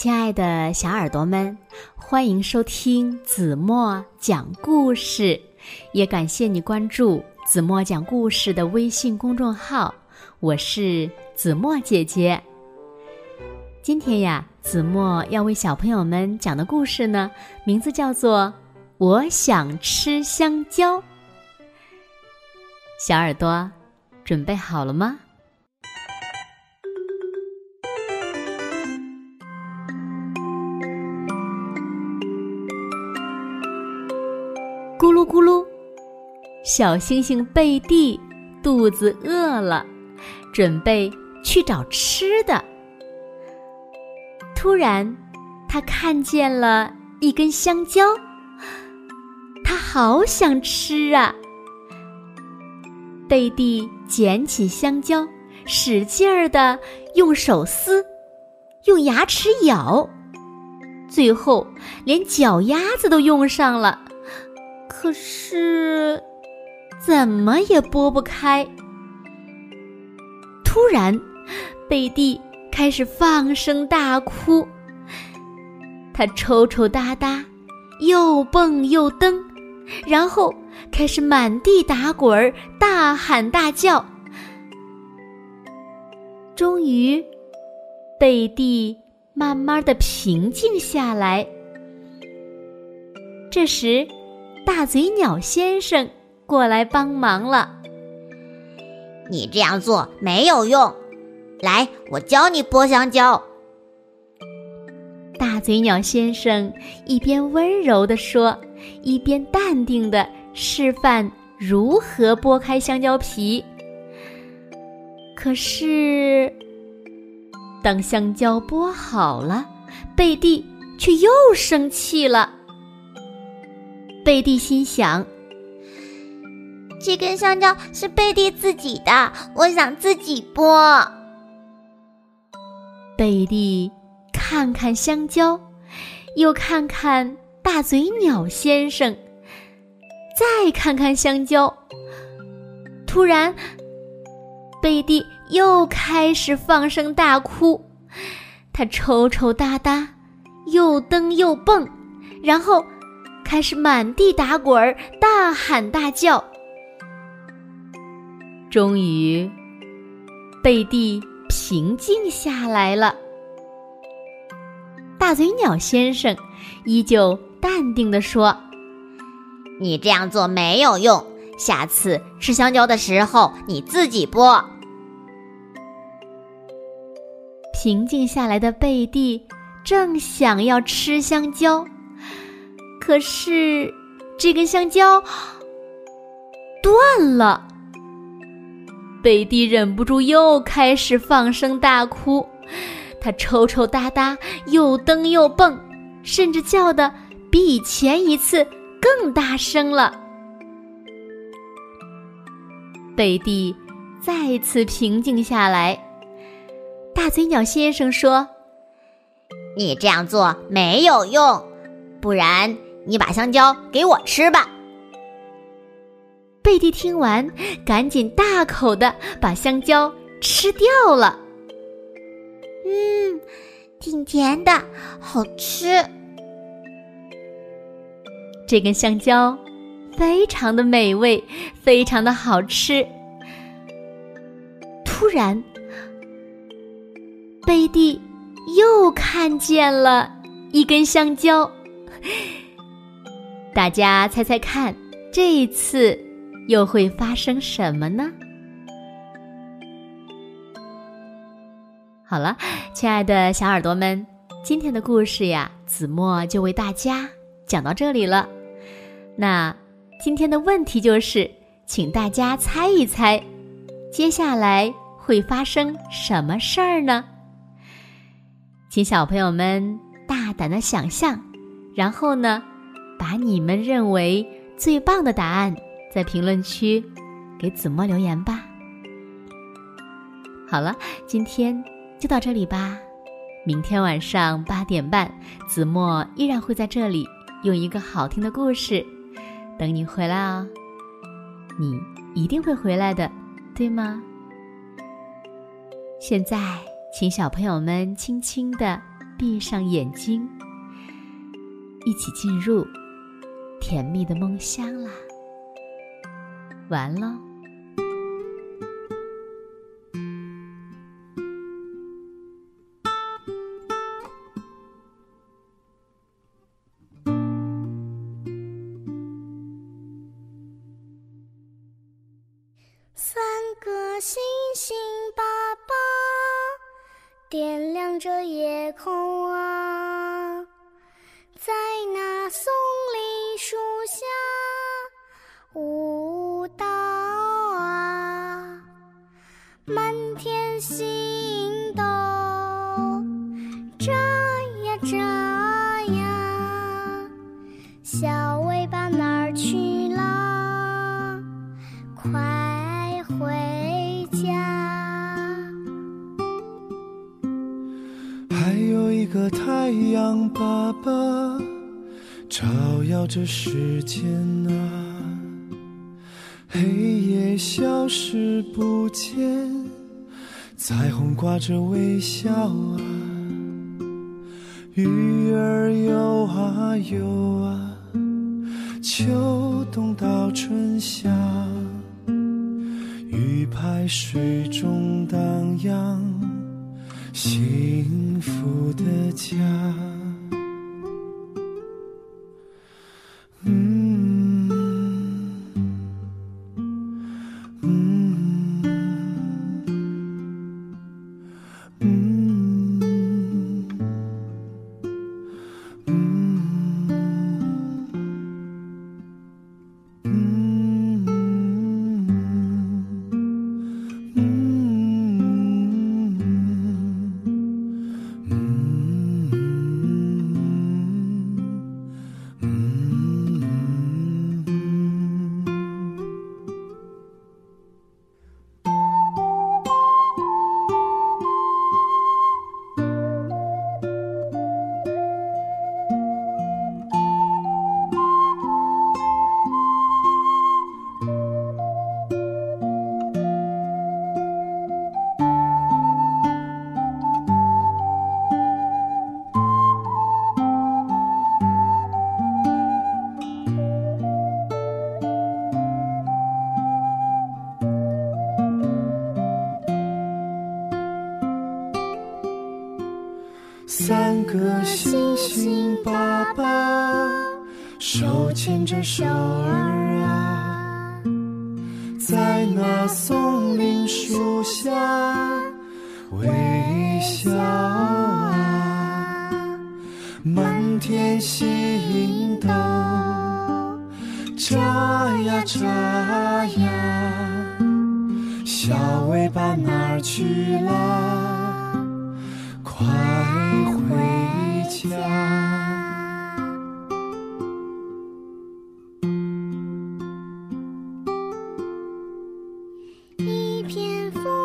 亲爱的小耳朵们，欢迎收听子墨讲故事，也感谢你关注子墨讲故事的微信公众号。我是子墨姐姐。今天呀，子墨要为小朋友们讲的故事呢，名字叫做《我想吃香蕉》。小耳朵，准备好了吗？咕噜咕噜，小星星贝蒂肚子饿了，准备去找吃的。突然，他看见了一根香蕉，他好想吃啊！贝蒂捡起香蕉，使劲儿的用手撕，用牙齿咬，最后连脚丫子都用上了。可是，怎么也拨不开。突然，贝蒂开始放声大哭。他抽抽搭搭，又蹦又蹬，然后开始满地打滚儿，大喊大叫。终于，贝蒂慢慢的平静下来。这时，大嘴鸟先生过来帮忙了。你这样做没有用，来，我教你剥香蕉。大嘴鸟先生一边温柔地说，一边淡定地示范如何剥开香蕉皮。可是，当香蕉剥好了，贝蒂却又生气了。贝蒂心想：“这根香蕉是贝蒂自己的，我想自己剥。”贝蒂看看香蕉，又看看大嘴鸟先生，再看看香蕉。突然，贝蒂又开始放声大哭，他抽抽搭搭，又蹬又蹦，然后。开始满地打滚儿，大喊大叫。终于，贝蒂平静下来了。大嘴鸟先生依旧淡定地说：“你这样做没有用，下次吃香蕉的时候你自己剥。”平静下来的贝蒂正想要吃香蕉。可是，这根香蕉断了。贝蒂忍不住又开始放声大哭，她抽抽搭搭，又蹬又蹦，甚至叫的比以前一次更大声了。贝蒂再次平静下来。大嘴鸟先生说：“你这样做没有用，不然。”你把香蕉给我吃吧。贝蒂听完，赶紧大口的把香蕉吃掉了。嗯，挺甜的，好吃。这根香蕉非常的美味，非常的好吃。突然，贝蒂又看见了一根香蕉。大家猜猜看，这一次又会发生什么呢？好了，亲爱的小耳朵们，今天的故事呀，子墨就为大家讲到这里了。那今天的问题就是，请大家猜一猜，接下来会发生什么事儿呢？请小朋友们大胆的想象，然后呢？把你们认为最棒的答案在评论区给子墨留言吧。好了，今天就到这里吧。明天晚上八点半，子墨依然会在这里用一个好听的故事等你回来哦。你一定会回来的，对吗？现在，请小朋友们轻轻的闭上眼睛，一起进入甜蜜的梦乡啦。完喽。三个星星爸爸点亮着夜空啊，满天星斗眨呀眨呀，小尾巴哪儿去了？快！回家。还有一个太阳爸爸，照耀着世间啊。黑夜消失不见，彩虹挂着微笑啊。鱼儿游啊游啊，秋冬到春夏。鱼排水中荡漾，幸福的家。个星星爸爸，手牵着手儿啊，在那松林树下微笑啊，满天星斗眨呀眨呀，小尾巴哪儿去了？快一